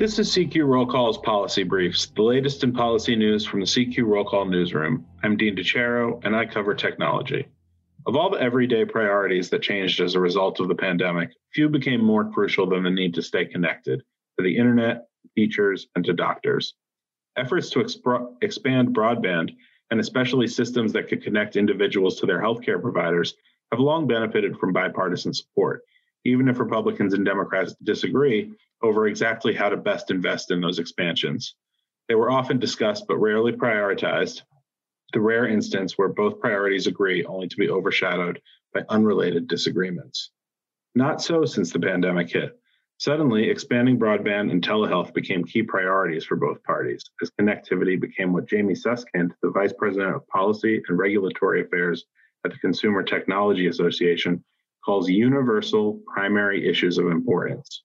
This is CQ Roll Call's Policy Briefs, the latest in policy news from the CQ Roll Call newsroom. I'm Dean DeChiaro, and I cover technology. Of all the everyday priorities that changed as a result of the pandemic, few became more crucial than the need to stay connected to the internet, teachers, and to doctors. Efforts to exp- expand broadband, and especially systems that could connect individuals to their healthcare providers, have long benefited from bipartisan support, even if Republicans and Democrats disagree over exactly how to best invest in those expansions. They were often discussed but rarely prioritized, the rare instance where both priorities agree only to be overshadowed by unrelated disagreements. Not so since the pandemic hit. Suddenly, expanding broadband and telehealth became key priorities for both parties, as connectivity became what Jamie Susskind, the Vice President of Policy and Regulatory Affairs at the Consumer Technology Association, calls universal primary issues of importance.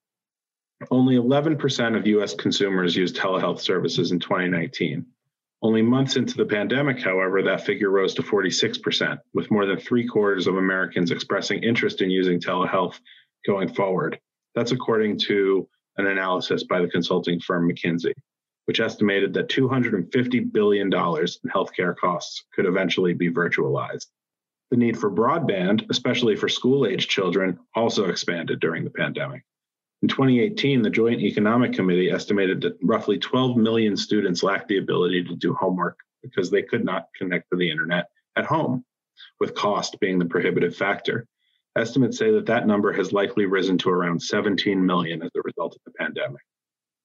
Only 11% of US consumers used telehealth services in 2019. Only months into the pandemic, however, that figure rose to 46%, with more than three quarters of Americans expressing interest in using telehealth going forward. That's according to an analysis by the consulting firm McKinsey, which estimated that $250 billion in healthcare costs could eventually be virtualized. The need for broadband, especially for school age children, also expanded during the pandemic. In 2018, the Joint Economic Committee estimated that roughly 12 million students lacked the ability to do homework because they could not connect to the internet at home, with cost being the prohibitive factor. Estimates say that that number has likely risen to around 17 million as a result of the pandemic.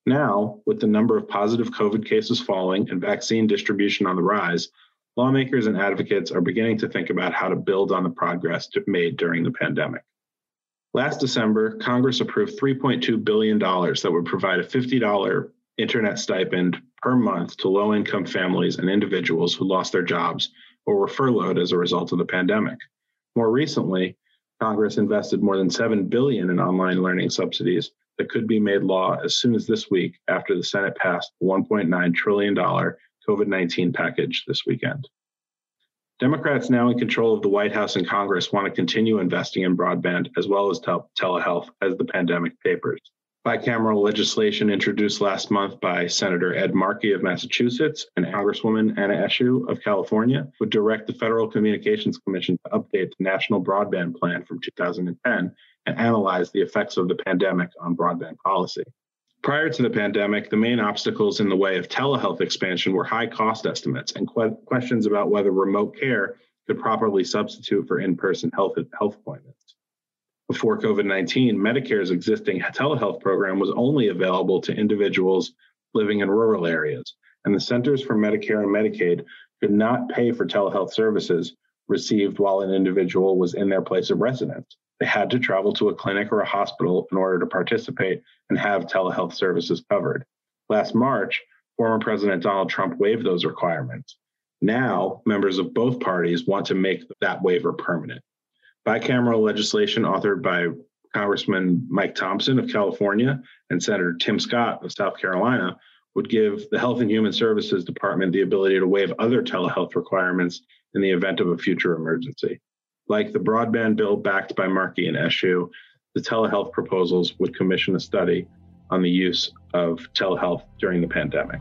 Now, with the number of positive COVID cases falling and vaccine distribution on the rise, lawmakers and advocates are beginning to think about how to build on the progress made during the pandemic. Last December, Congress approved $3.2 billion that would provide a $50 internet stipend per month to low income families and individuals who lost their jobs or were furloughed as a result of the pandemic. More recently, Congress invested more than 7 billion in online learning subsidies that could be made law as soon as this week after the Senate passed $1.9 trillion COVID-19 package this weekend. Democrats now in control of the White House and Congress want to continue investing in broadband as well as tel- telehealth as the pandemic tapers. Bicameral legislation introduced last month by Senator Ed Markey of Massachusetts and Congresswoman Anna Eshoo of California would direct the Federal Communications Commission to update the National Broadband Plan from 2010 and analyze the effects of the pandemic on broadband policy. Prior to the pandemic, the main obstacles in the way of telehealth expansion were high cost estimates and que- questions about whether remote care could properly substitute for in person health, health appointments. Before COVID 19, Medicare's existing telehealth program was only available to individuals living in rural areas, and the Centers for Medicare and Medicaid could not pay for telehealth services received while an individual was in their place of residence. They had to travel to a clinic or a hospital in order to participate and have telehealth services covered. Last March, former President Donald Trump waived those requirements. Now, members of both parties want to make that waiver permanent. Bicameral legislation authored by Congressman Mike Thompson of California and Senator Tim Scott of South Carolina would give the Health and Human Services Department the ability to waive other telehealth requirements in the event of a future emergency. Like the broadband bill backed by Markey and Eshoo, the telehealth proposals would commission a study on the use of telehealth during the pandemic.